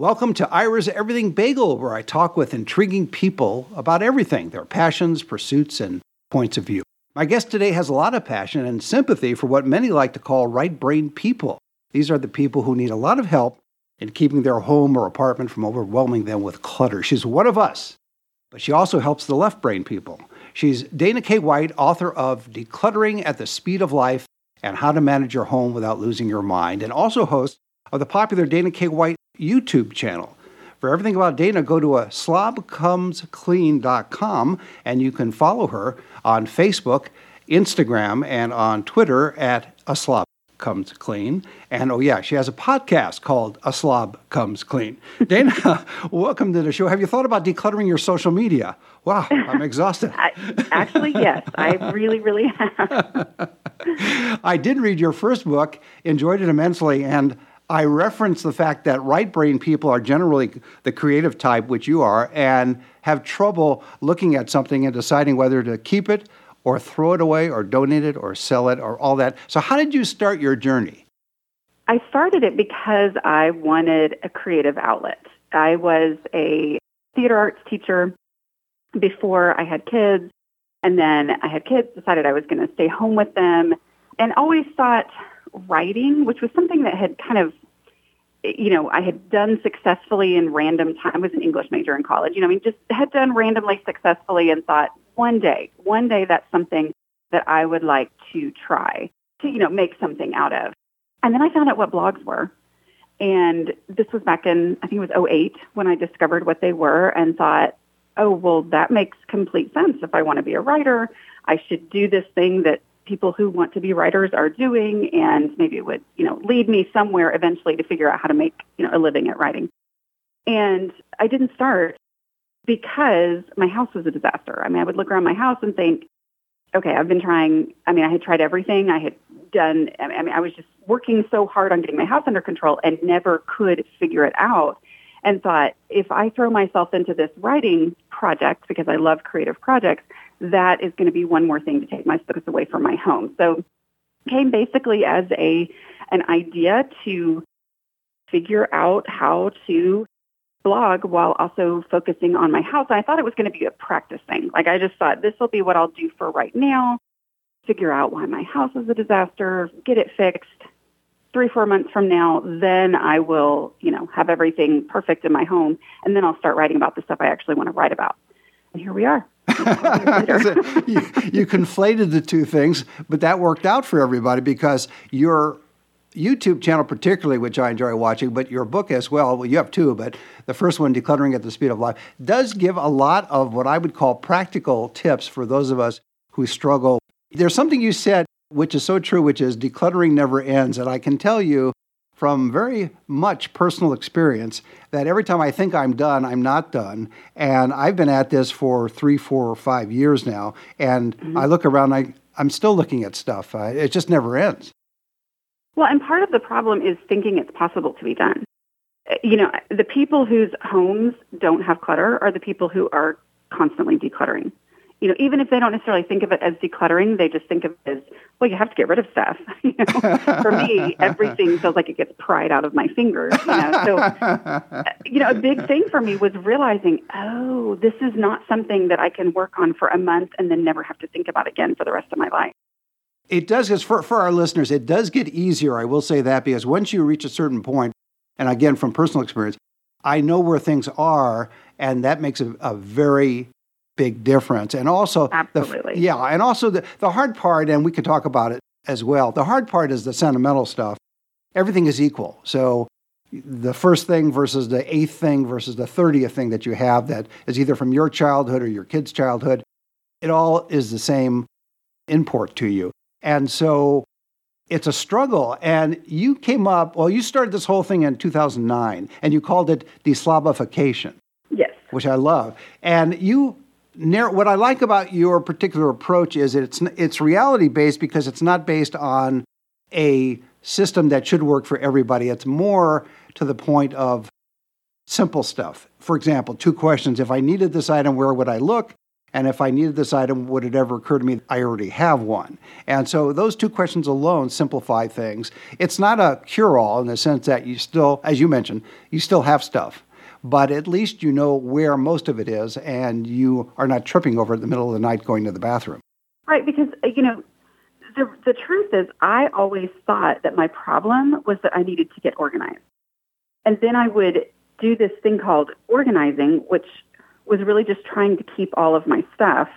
Welcome to Ira's Everything Bagel, where I talk with intriguing people about everything their passions, pursuits, and points of view. My guest today has a lot of passion and sympathy for what many like to call right brain people. These are the people who need a lot of help in keeping their home or apartment from overwhelming them with clutter. She's one of us, but she also helps the left brain people. She's Dana K. White, author of Decluttering at the Speed of Life and How to Manage Your Home Without Losing Your Mind, and also host of the popular Dana K. White YouTube channel. For everything about Dana, go to a slobcomesclean.com and you can follow her on Facebook, Instagram, and on Twitter at a slob comes clean. And oh yeah, she has a podcast called A Slob Comes Clean. Dana, welcome to the show. Have you thought about decluttering your social media? Wow, I'm exhausted. I, actually, yes, I really, really have. I did read your first book, enjoyed it immensely, and I reference the fact that right brain people are generally the creative type, which you are, and have trouble looking at something and deciding whether to keep it or throw it away or donate it or sell it or all that. So, how did you start your journey? I started it because I wanted a creative outlet. I was a theater arts teacher before I had kids, and then I had kids, decided I was going to stay home with them, and always thought writing, which was something that had kind of, you know, I had done successfully in random time. I was an English major in college. You know, I mean, just had done randomly successfully and thought one day, one day that's something that I would like to try to, you know, make something out of. And then I found out what blogs were. And this was back in, I think it was 08 when I discovered what they were and thought, oh, well, that makes complete sense. If I want to be a writer, I should do this thing that people who want to be writers are doing and maybe it would, you know, lead me somewhere eventually to figure out how to make, you know, a living at writing. And I didn't start because my house was a disaster. I mean, I would look around my house and think, okay, I've been trying, I mean, I had tried everything. I had done, I mean, I was just working so hard on getting my house under control and never could figure it out and thought if I throw myself into this writing project because I love creative projects, that is going to be one more thing to take my focus away from my home. So came basically as a an idea to figure out how to blog while also focusing on my house. I thought it was going to be a practice thing. Like I just thought this will be what I'll do for right now, figure out why my house is a disaster, get it fixed. Three, four months from now, then I will, you know, have everything perfect in my home. And then I'll start writing about the stuff I actually want to write about. And here we are. you, you conflated the two things, but that worked out for everybody because your YouTube channel, particularly, which I enjoy watching, but your book as well. Well, you have two, but the first one, Decluttering at the Speed of Life, does give a lot of what I would call practical tips for those of us who struggle. There's something you said which is so true, which is decluttering never ends. And I can tell you from very much personal experience that every time I think I'm done, I'm not done. And I've been at this for three, four, or five years now. And mm-hmm. I look around, I, I'm still looking at stuff. Uh, it just never ends. Well, and part of the problem is thinking it's possible to be done. You know, the people whose homes don't have clutter are the people who are constantly decluttering you know, even if they don't necessarily think of it as decluttering, they just think of it as, well, you have to get rid of stuff. you know? For me, everything feels like it gets pried out of my fingers. You know, so you know, a big thing for me was realizing, oh, this is not something that I can work on for a month and then never have to think about again for the rest of my life. It does, because for, for our listeners, it does get easier. I will say that because once you reach a certain point, and again, from personal experience, I know where things are, and that makes a, a very big difference. And also, Absolutely. The, yeah, and also the, the hard part, and we could talk about it as well. The hard part is the sentimental stuff. Everything is equal. So the first thing versus the eighth thing versus the 30th thing that you have that is either from your childhood or your kid's childhood, it all is the same import to you. And so it's a struggle. And you came up, well, you started this whole thing in 2009 and you called it deslobification. Yes. Which I love. And you what I like about your particular approach is it's it's reality based because it's not based on a system that should work for everybody. It's more to the point of simple stuff. For example, two questions: If I needed this item, where would I look? And if I needed this item, would it ever occur to me I already have one? And so those two questions alone simplify things. It's not a cure all in the sense that you still, as you mentioned, you still have stuff. But at least you know where most of it is and you are not tripping over it in the middle of the night going to the bathroom. Right, because, uh, you know, the, the truth is, I always thought that my problem was that I needed to get organized. And then I would do this thing called organizing, which was really just trying to keep all of my stuff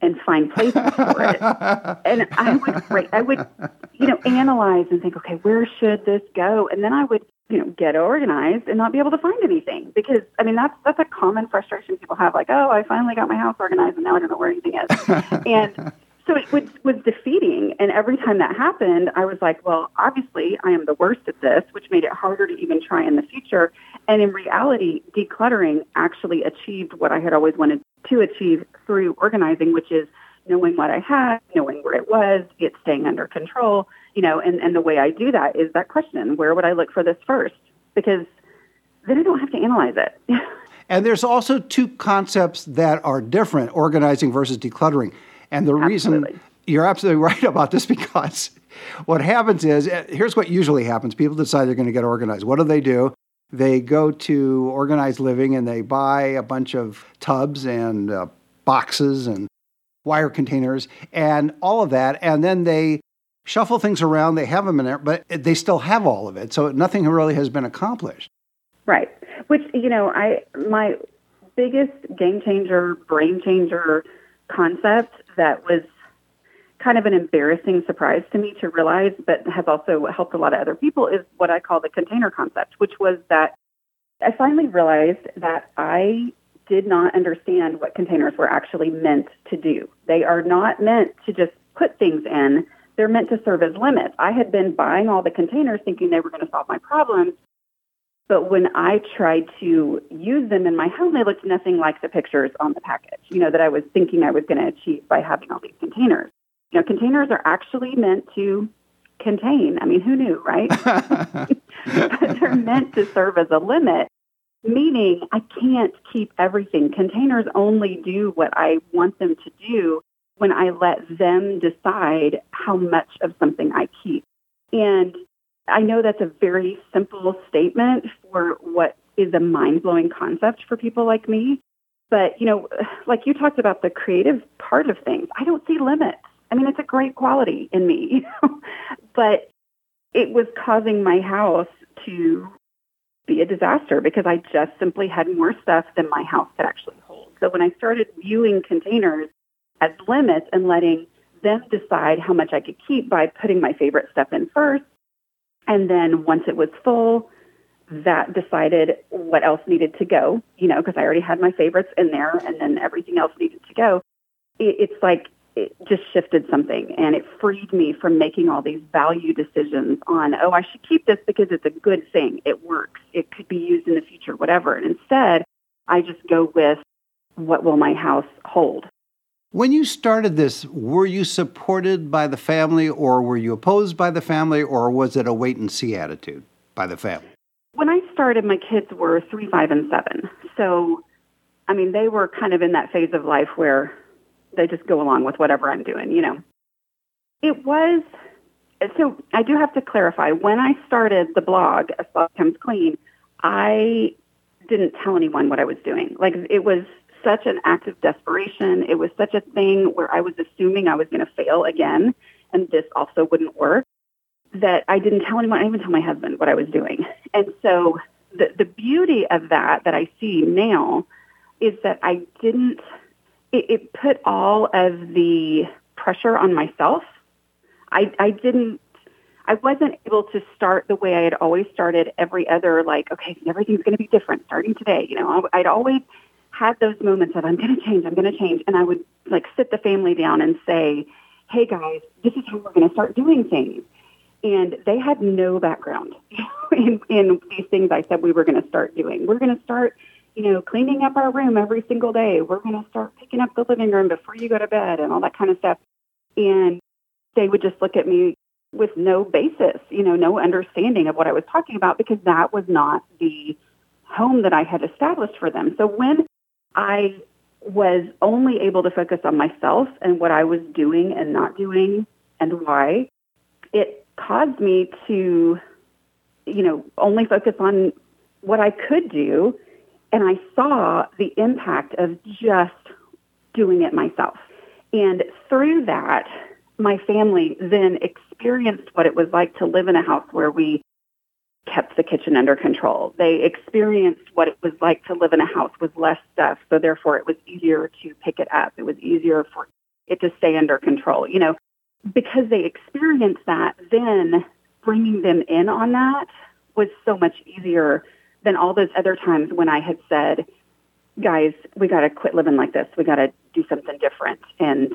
and find places for it. and I would, I would, you know, analyze and think, okay, where should this go? And then I would, you know, get organized and not be able to find anything because I mean that's that's a common frustration people have. Like, oh, I finally got my house organized and now I don't know where anything is. and so it was, was defeating. And every time that happened, I was like, well, obviously I am the worst at this, which made it harder to even try in the future. And in reality, decluttering actually achieved what I had always wanted to achieve through organizing, which is knowing what I had, knowing where it was, it staying under control, you know, and, and the way I do that is that question, where would I look for this first? Because then I don't have to analyze it. and there's also two concepts that are different, organizing versus decluttering. And the absolutely. reason you're absolutely right about this because what happens is eh, here's what usually happens people decide they're going to get organized. What do they do? They go to organized living and they buy a bunch of tubs and uh, boxes and wire containers and all of that. And then they shuffle things around. They have them in there, but they still have all of it. So nothing really has been accomplished. Right. Which, you know, I, my biggest game changer, brain changer concept that was kind of an embarrassing surprise to me to realize, but has also helped a lot of other people, is what I call the container concept, which was that I finally realized that I did not understand what containers were actually meant to do. They are not meant to just put things in. They're meant to serve as limits. I had been buying all the containers thinking they were going to solve my problems, but when I tried to use them in my home, they looked nothing like the pictures on the package, you know, that I was thinking I was going to achieve by having all these containers. You know, containers are actually meant to contain. I mean, who knew, right? but they're meant to serve as a limit, meaning I can't keep everything. Containers only do what I want them to do when I let them decide how much of something I keep. And I know that's a very simple statement for what is a mind blowing concept for people like me. But, you know, like you talked about the creative part of things, I don't see limits. I mean, it's a great quality in me, but it was causing my house to be a disaster because I just simply had more stuff than my house could actually hold. So when I started viewing containers as limits and letting them decide how much I could keep by putting my favorite stuff in first, and then once it was full, that decided what else needed to go, you know, because I already had my favorites in there and then everything else needed to go. It, it's like it just shifted something and it freed me from making all these value decisions on, oh, I should keep this because it's a good thing. It works. It could be used in the future, whatever. And instead, I just go with what will my house hold? When you started this, were you supported by the family or were you opposed by the family or was it a wait and see attitude by the family? When I started, my kids were three, five, and seven. So, I mean, they were kind of in that phase of life where they just go along with whatever I'm doing, you know. It was, so I do have to clarify, when I started the blog, A Slob Comes Clean, I didn't tell anyone what I was doing. Like, it was such an act of desperation. It was such a thing where I was assuming I was going to fail again and this also wouldn't work that I didn't tell anyone, I didn't even tell my husband what I was doing. And so the, the beauty of that that I see now is that I didn't, it, it put all of the pressure on myself. I, I didn't I wasn't able to start the way I had always started every other, like, okay, everything's going to be different starting today. You know, I'd always had those moments of I'm going to change, I'm going to change, and I would like sit the family down and say, "Hey guys, this is how we're going to start doing things." And they had no background in, in these things I said we were going to start doing. We're going to start, you know, cleaning up our room every single day. We're going to start picking up the living room before you go to bed and all that kind of stuff. And they would just look at me with no basis, you know, no understanding of what I was talking about because that was not the home that I had established for them. So when I was only able to focus on myself and what I was doing and not doing and why, it caused me to, you know, only focus on what I could do. And I saw the impact of just doing it myself. And through that, my family then experienced what it was like to live in a house where we kept the kitchen under control. They experienced what it was like to live in a house with less stuff, so therefore it was easier to pick it up. It was easier for it to stay under control. You know, because they experienced that, then bringing them in on that was so much easier than all those other times when I had said, guys, we got to quit living like this. We got to do something different and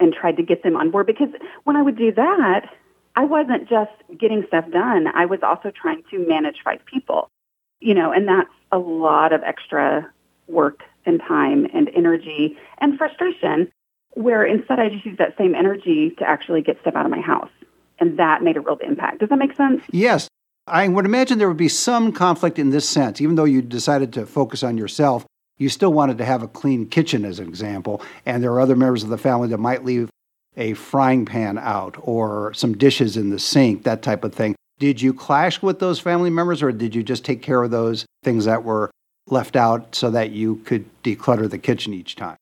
and tried to get them on board because when I would do that, I wasn't just getting stuff done. I was also trying to manage five people, you know, and that's a lot of extra work and time and energy and frustration where instead I just used that same energy to actually get stuff out of my house. And that made a real impact. Does that make sense? Yes. I would imagine there would be some conflict in this sense. Even though you decided to focus on yourself, you still wanted to have a clean kitchen, as an example. And there are other members of the family that might leave a frying pan out or some dishes in the sink, that type of thing. Did you clash with those family members or did you just take care of those things that were left out so that you could declutter the kitchen each time?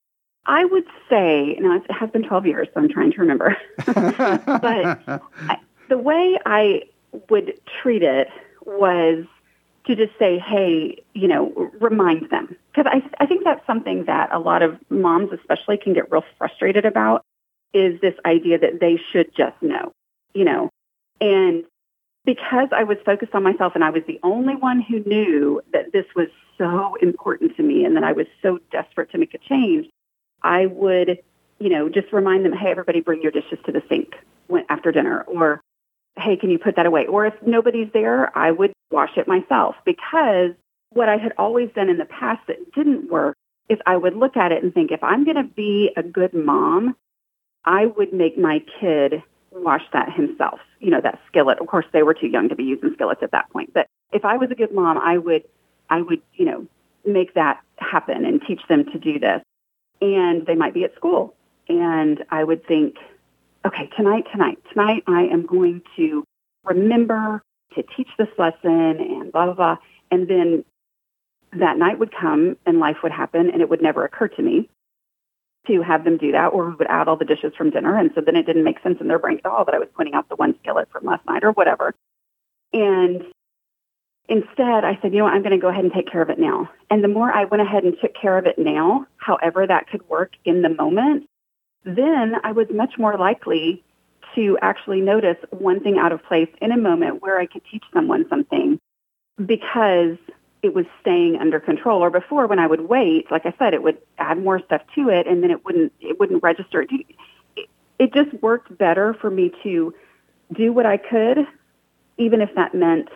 I would say, now it has been 12 years, so I'm trying to remember. but I, the way I would treat it was to just say, hey, you know, remind them. Because I, I think that's something that a lot of moms especially can get real frustrated about is this idea that they should just know, you know. And because I was focused on myself and I was the only one who knew that this was so important to me and that I was so desperate to make a change, I would, you know, just remind them, hey, everybody bring your dishes to the sink after dinner or hey, can you put that away? Or if nobody's there, I would wash it myself because what I had always done in the past that didn't work is I would look at it and think, if I'm going to be a good mom, I would make my kid wash that himself, you know, that skillet. Of course, they were too young to be using skillets at that point. But if I was a good mom, I would, I would, you know, make that happen and teach them to do this. And they might be at school. And I would think, okay, tonight, tonight, tonight, I am going to remember to teach this lesson and blah, blah, blah. And then that night would come and life would happen and it would never occur to me to have them do that, or we would add all the dishes from dinner. And so then it didn't make sense in their brain at all that I was pointing out the one skillet from last night or whatever. And instead, I said, you know what, I'm going to go ahead and take care of it now. And the more I went ahead and took care of it now, however that could work in the moment, then I was much more likely to actually notice one thing out of place in a moment where I could teach someone something because it was staying under control. Or before, when I would wait, like I said, it would add more stuff to it, and then it wouldn't it wouldn't register. It, it just worked better for me to do what I could, even if that meant,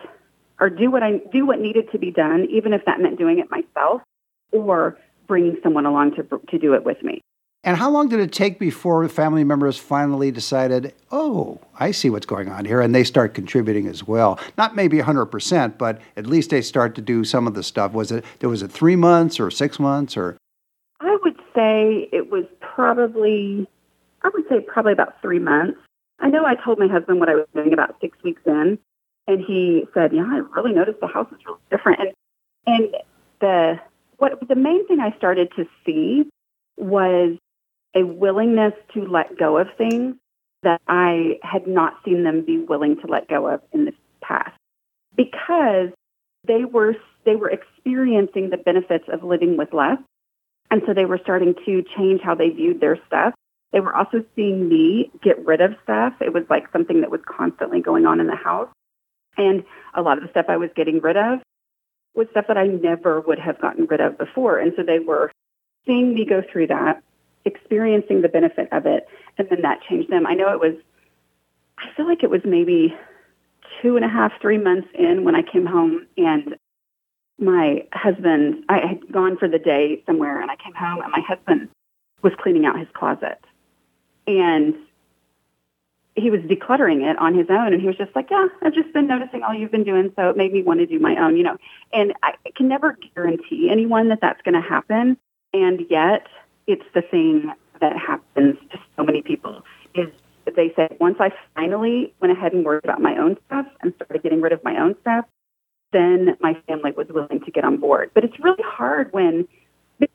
or do what I do what needed to be done, even if that meant doing it myself, or bringing someone along to to do it with me. And how long did it take before family members finally decided, oh, I see what's going on here, and they start contributing as well? Not maybe 100%, but at least they start to do some of the stuff. Was it, was it three months or six months or? I would say it was probably, I would say probably about three months. I know I told my husband what I was doing about six weeks in, and he said, yeah, I really noticed the house is really different. And, and the, what, the main thing I started to see was a willingness to let go of things that I had not seen them be willing to let go of in the past. Because they were they were experiencing the benefits of living with less. And so they were starting to change how they viewed their stuff. They were also seeing me get rid of stuff. It was like something that was constantly going on in the house. And a lot of the stuff I was getting rid of was stuff that I never would have gotten rid of before. And so they were seeing me go through that experiencing the benefit of it, and then that changed them. I know it was, I feel like it was maybe two and a half, three months in when I came home, and my husband, I had gone for the day somewhere, and I came home, and my husband was cleaning out his closet. And he was decluttering it on his own and he was just like, yeah, I've just been noticing all you've been doing. So it made me want to do my own, you know, and I can never guarantee anyone that that's going to happen. And yet, it's the thing that happens to so many people is that they say, once I finally went ahead and worried about my own stuff and started getting rid of my own stuff, then my family was willing to get on board. But it's really hard when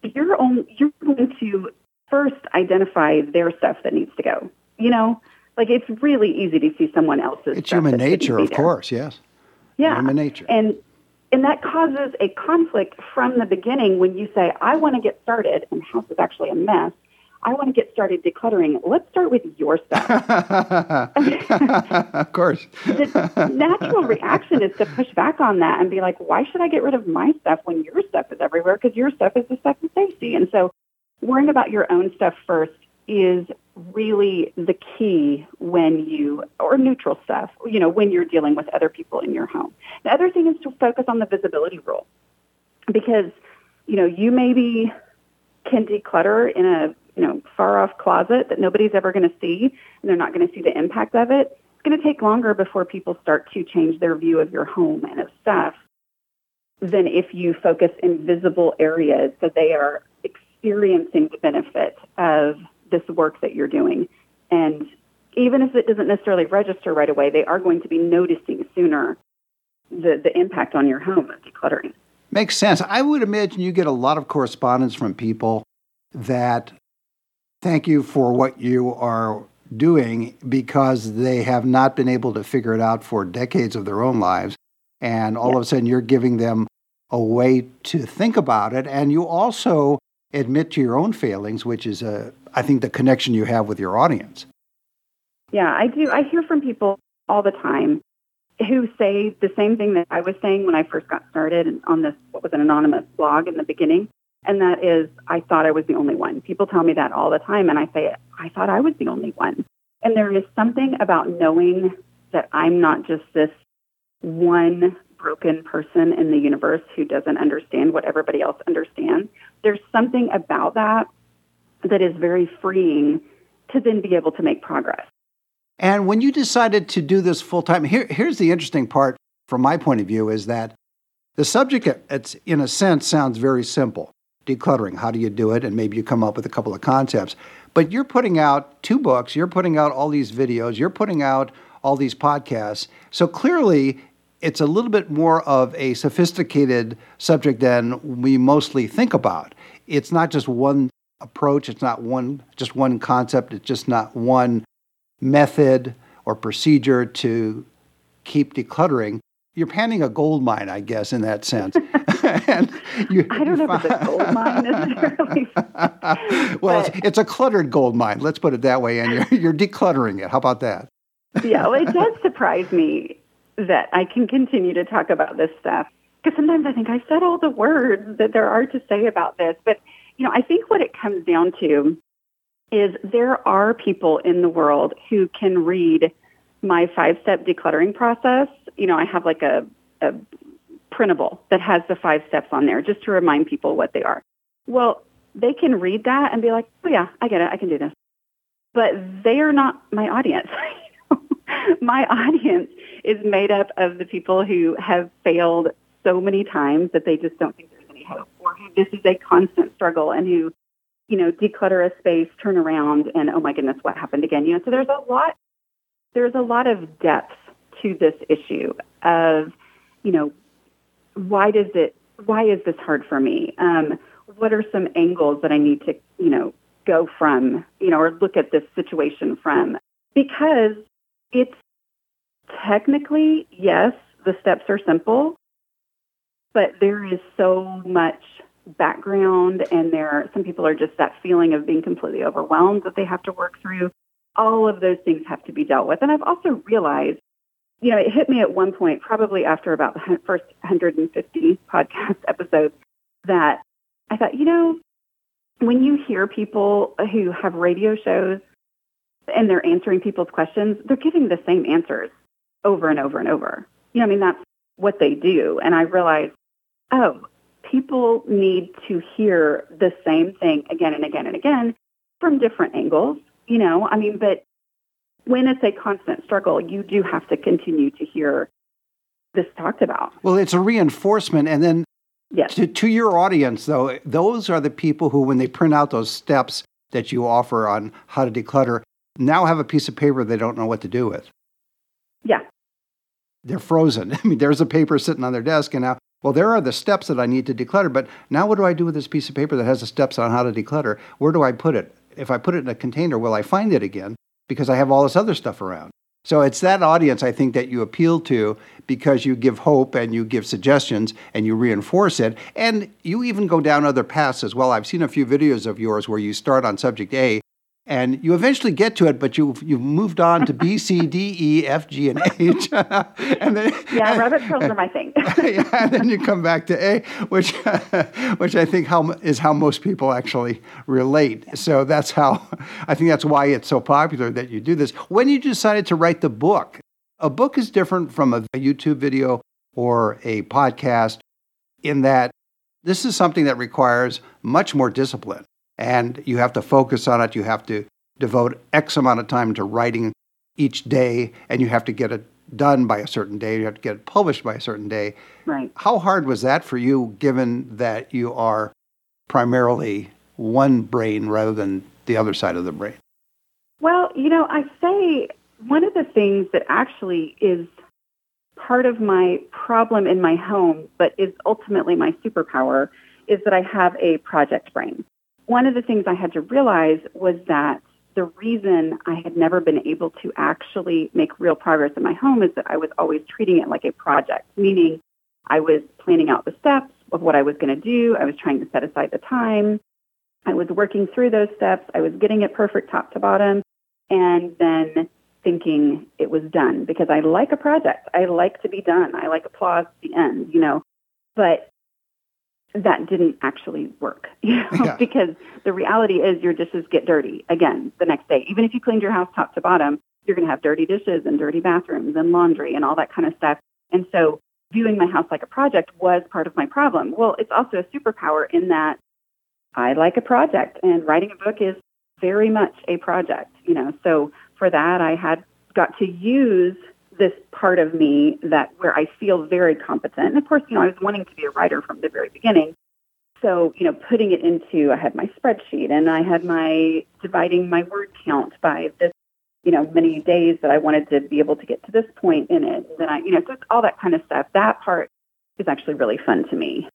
you're only, you're going to first identify their stuff that needs to go. You know, like it's really easy to see someone else's. It's human nature, of course. Yes. Yeah. Human nature. And and that causes a conflict from the beginning when you say, "I want to get started," and the house is actually a mess. I want to get started decluttering. Let's start with your stuff. of course. the natural reaction is to push back on that and be like, why should I get rid of my stuff when your stuff is everywhere? Because your stuff is the stuff they see. And so worrying about your own stuff first is really the key when you, or neutral stuff, you know, when you're dealing with other people in your home. The other thing is to focus on the visibility rule because, you know, you maybe can declutter in a, you know, far off closet that nobody's ever going to see and they're not going to see the impact of it. It's going to take longer before people start to change their view of your home and of stuff than if you focus in visible areas so they are experiencing the benefit of this work that you're doing. And even if it doesn't necessarily register right away, they are going to be noticing sooner the, the impact on your home of decluttering. Makes sense. I would imagine you get a lot of correspondence from people that thank you for what you are doing because they have not been able to figure it out for decades of their own lives. And all of a sudden, you're giving them a way to think about it. And you also admit to your own failings, which is, a, I think, the connection you have with your audience. Yeah, I do. I hear from people all the time who say the same thing that I was saying when I first got started on this, what was an anonymous blog in the beginning. And that is, I thought I was the only one. People tell me that all the time. And I say, I thought I was the only one. And there is something about knowing that I'm not just this one broken person in the universe who doesn't understand what everybody else understands. There's something about that that is very freeing to then be able to make progress. And when you decided to do this full time, here, here's the interesting part from my point of view is that the subject, it's, in a sense, sounds very simple decluttering. How do you do it? And maybe you come up with a couple of concepts. But you're putting out two books, you're putting out all these videos, you're putting out all these podcasts. So clearly, it's a little bit more of a sophisticated subject than we mostly think about. It's not just one approach, it's not one just one concept, it's just not one method or procedure to keep decluttering. You're panning a gold mine, I guess, in that sense. and you, I don't know if it's a gold mine necessarily. well, it's, it's, a cluttered gold mine. Let's put it that way. And you're, you're decluttering it. How about that? yeah, well, it does surprise me that I can continue to talk about this stuff. Because sometimes I think I said all the words that there are to say about this. But, you know, I think what it comes down to is there are people in the world who can read my five-step decluttering process. You know, I have like a, a printable that has the five steps on there just to remind people what they are. Well, they can read that and be like, oh yeah, I get it. I can do this. But they are not my audience. my audience is made up of the people who have failed so many times that they just don't think hope, or who this is a constant struggle and who, you know, declutter a space, turn around, and oh my goodness, what happened again? You know, so there's a lot, there's a lot of depth to this issue of, you know, why does it, why is this hard for me? Um, what are some angles that I need to, you know, go from, you know, or look at this situation from? Because it's technically, yes, the steps are simple, but there is so much background and there some people are just that feeling of being completely overwhelmed that they have to work through. All of those things have to be dealt with. And I've also realized, you know, it hit me at one point, probably after about the first 150 podcast episodes, that I thought, you know, when you hear people who have radio shows and they're answering people's questions, they're giving the same answers over and over and over. You know, I mean, that's what they do. And I realized, oh, people need to hear the same thing again and again and again from different angles. You know, I mean, but when it's a constant struggle, you do have to continue to hear this talked about. Well, it's a reinforcement. And then Yes. To, to your audience, though, those are the people who, when they print out those steps that you offer on how to declutter, now have a piece of paper they don't know what to do with. Yeah. They're frozen. I mean, there's a paper sitting on their desk, and now, well, there are the steps that I need to declutter, but now what do I do with this piece of paper that has the steps on how to declutter? Where do I put it? If I put it in a container, will I find it again? Because I have all this other stuff around. So it's that audience, I think, that you appeal to because you give hope and you give suggestions and you reinforce it. And you even go down other paths as well. I've seen a few videos of yours where you start on subject A and you eventually get to it, but you've you've moved on to B, C, D, E, F, G, and H. and then, yeah, rabbit trails are my thing. yeah, and then you come back to A, which which I think how is how most people actually relate. So that's how I think that's why it's so popular that you do this. When you decided to write the book, a book is different from a YouTube video or a podcast in that this is something that requires much more discipline and you have to focus on it. You have to devote X amount of time to writing each day, and you have to get it done by a certain day. You have to get it published by a certain day. Right. How hard was that for you, given that you are primarily one brain rather than the other side of the brain? Well, you know, I say one of the things that actually is part of my problem in my home, but is ultimately my superpower, is that I have a project brain one of the things I had to realize was that the reason I had never been able to actually make real progress in my home is that I was always treating it like a project, meaning I was planning out the steps of what I was going to do. I was trying to set aside the time. I was working through those steps. I was getting it perfect top to bottom and then thinking it was done because I like a project. I like to be done. I like applause at the end, you know. But that didn't actually work you know? yeah. because the reality is your dishes get dirty again the next day even if you cleaned your house top to bottom you're going to have dirty dishes and dirty bathrooms and laundry and all that kind of stuff and so viewing my house like a project was part of my problem well it's also a superpower in that i like a project and writing a book is very much a project you know so for that i had got to use this part of me that where I feel very competent. And of course, you know, I was wanting to be a writer from the very beginning. So, you know, putting it into, I had my spreadsheet and I had my dividing my word count by this, you know, many days that I wanted to be able to get to this point in it. And then I, you know, so all that kind of stuff. That part is actually really fun to me.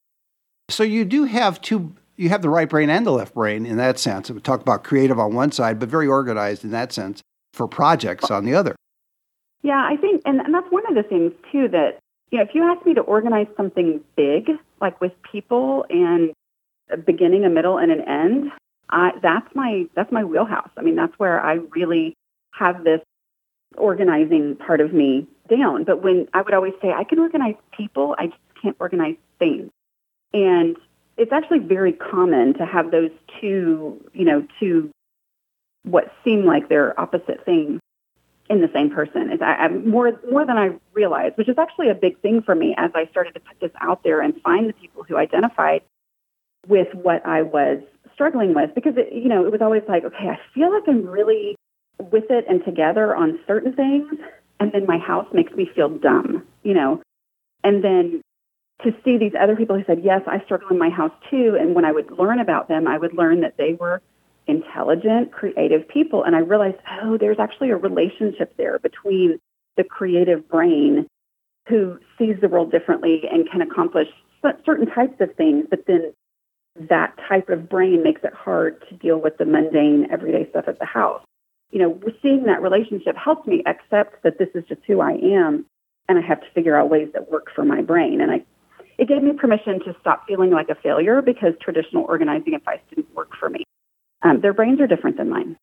So you do have two you have the right brain and the left brain in that sense. We talk about creative on one side, but very organized in that sense for projects on the other. Yeah, I think, and, and that's one of the things too that, you know, if you ask me to organize something big, like with people and a beginning, a middle, and an end, I, that's my that's my wheelhouse. I mean, that's where I really have this organizing part of me down. But when I would always say I can organize people, I just can't organize things. And it's actually very common to have those two, you know, two what seem like they're opposite things in the same person. Is I, I, more more than I realized, which is actually a big thing for me as I started to put this out there and find the people who identified with what I was struggling with. Because it, you know, it was always like, okay, I feel like I'm really with it and together on certain things, and then my house makes me feel dumb. You know, and then to see these other people who said, yes, I struggle in my house too, and when I would learn about them, I would learn that they were intelligent, creative people. And I realized, oh, there's actually a relationship there between the creative brain who sees the world differently and can accomplish certain types of things, but then that type of brain makes it hard to deal with the mundane, everyday stuff at the house. You know, seeing that relationship helps me accept that this is just who I am, and I have to figure out ways that work for my brain. And I, it gave me permission to stop feeling like a failure because traditional organizing advice didn't work for me. Um, their brains are different than mine.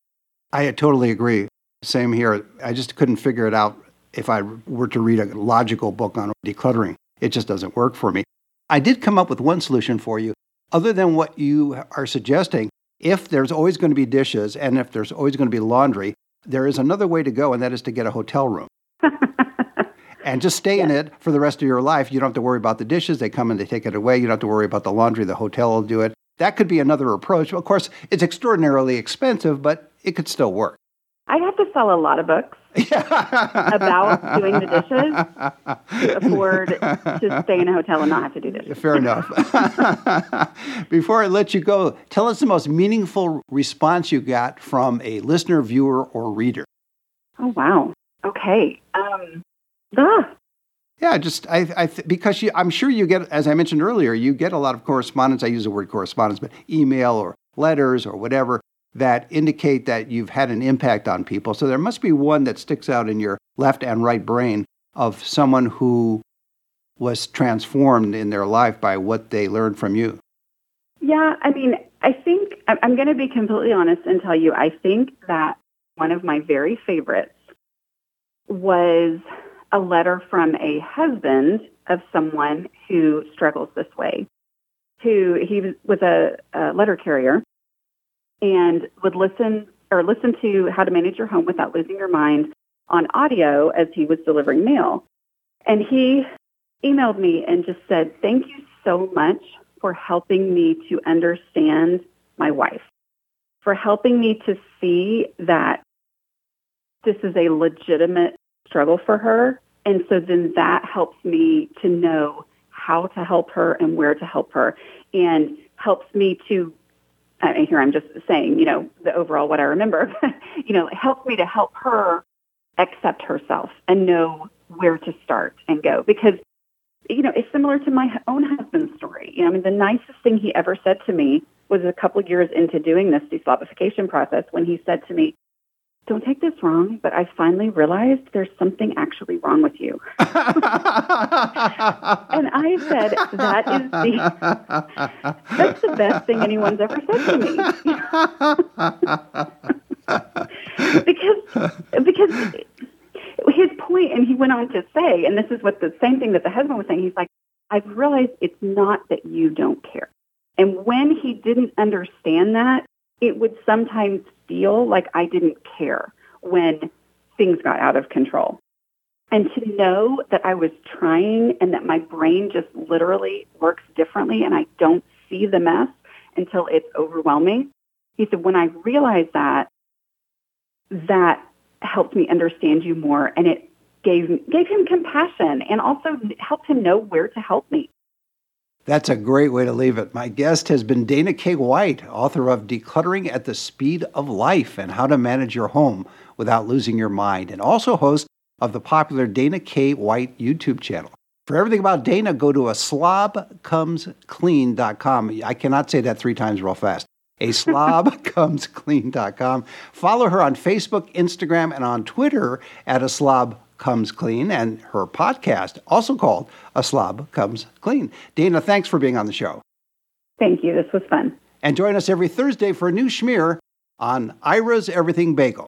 I totally agree. Same here. I just couldn't figure it out if I were to read a logical book on decluttering. It just doesn't work for me. I did come up with one solution for you. Other than what you are suggesting, if there's always going to be dishes and if there's always going to be laundry, there is another way to go, and that is to get a hotel room. and just stay yeah. in it for the rest of your life. You don't have to worry about the dishes. They come and they take it away. You don't have to worry about the laundry. The hotel will do it. That could be another approach. Of course, it's extraordinarily expensive, but it could still work. I'd have to sell a lot of books about doing the dishes to afford to stay in a hotel and not have to do dishes. Fair enough. Before I let you go, tell us the most meaningful response you got from a listener, viewer, or reader. Oh wow. Okay. Um, ah. Yeah, just I, I th- because you, I'm sure you get, as I mentioned earlier, you get a lot of correspondence. I use the word correspondence, but email or letters or whatever that indicate that you've had an impact on people. So there must be one that sticks out in your left and right brain of someone who was transformed in their life by what they learned from you. Yeah, I mean, I think I'm going to be completely honest and tell you, I think that one of my very favorites was a letter from a husband of someone who struggles this way. Who he was a, a letter carrier and would listen or listen to how to manage your home without losing your mind on audio as he was delivering mail. And he emailed me and just said, Thank you so much for helping me to understand my wife, for helping me to see that this is a legitimate struggle for her. And so then that helps me to know how to help her and where to help her and helps me to and here I'm just saying, you know, the overall what I remember, you know, it helps me to help her accept herself and know where to start and go. Because you know it's similar to my own husband's story. You know i mean the nicest thing he ever said to me was a couple of years into doing this deslobification process when he said to me don't take this wrong, but I finally realized there's something actually wrong with you. and I said, that is the, that's the best thing anyone's ever said to me. because, because his point, and he went on to say, and this is what the same thing that the husband was saying, he's like, I've realized it's not that you don't care. And when he didn't understand that, it would sometimes feel like I didn't care when things got out of control. And to know that I was trying and that my brain just literally works differently and I don't see the mess until it's overwhelming. He said, when I realized that, that helped me understand you more and it gave, gave him compassion and also helped him know where to help me. That's a great way to leave it. My guest has been Dana K. White, author of Decluttering at the Speed of Life and How to Manage Your Home Without Losing Your Mind, and also host of the popular Dana K. White YouTube channel. For everything about Dana, go to a slobcomesclean.com. I cannot say that three times real fast. A slobcomesclean.com. Follow her on Facebook, Instagram, and on Twitter at a slob Comes Clean and her podcast, also called A Slob Comes Clean. Dana, thanks for being on the show. Thank you. This was fun. And join us every Thursday for a new schmear on Ira's Everything Bagel.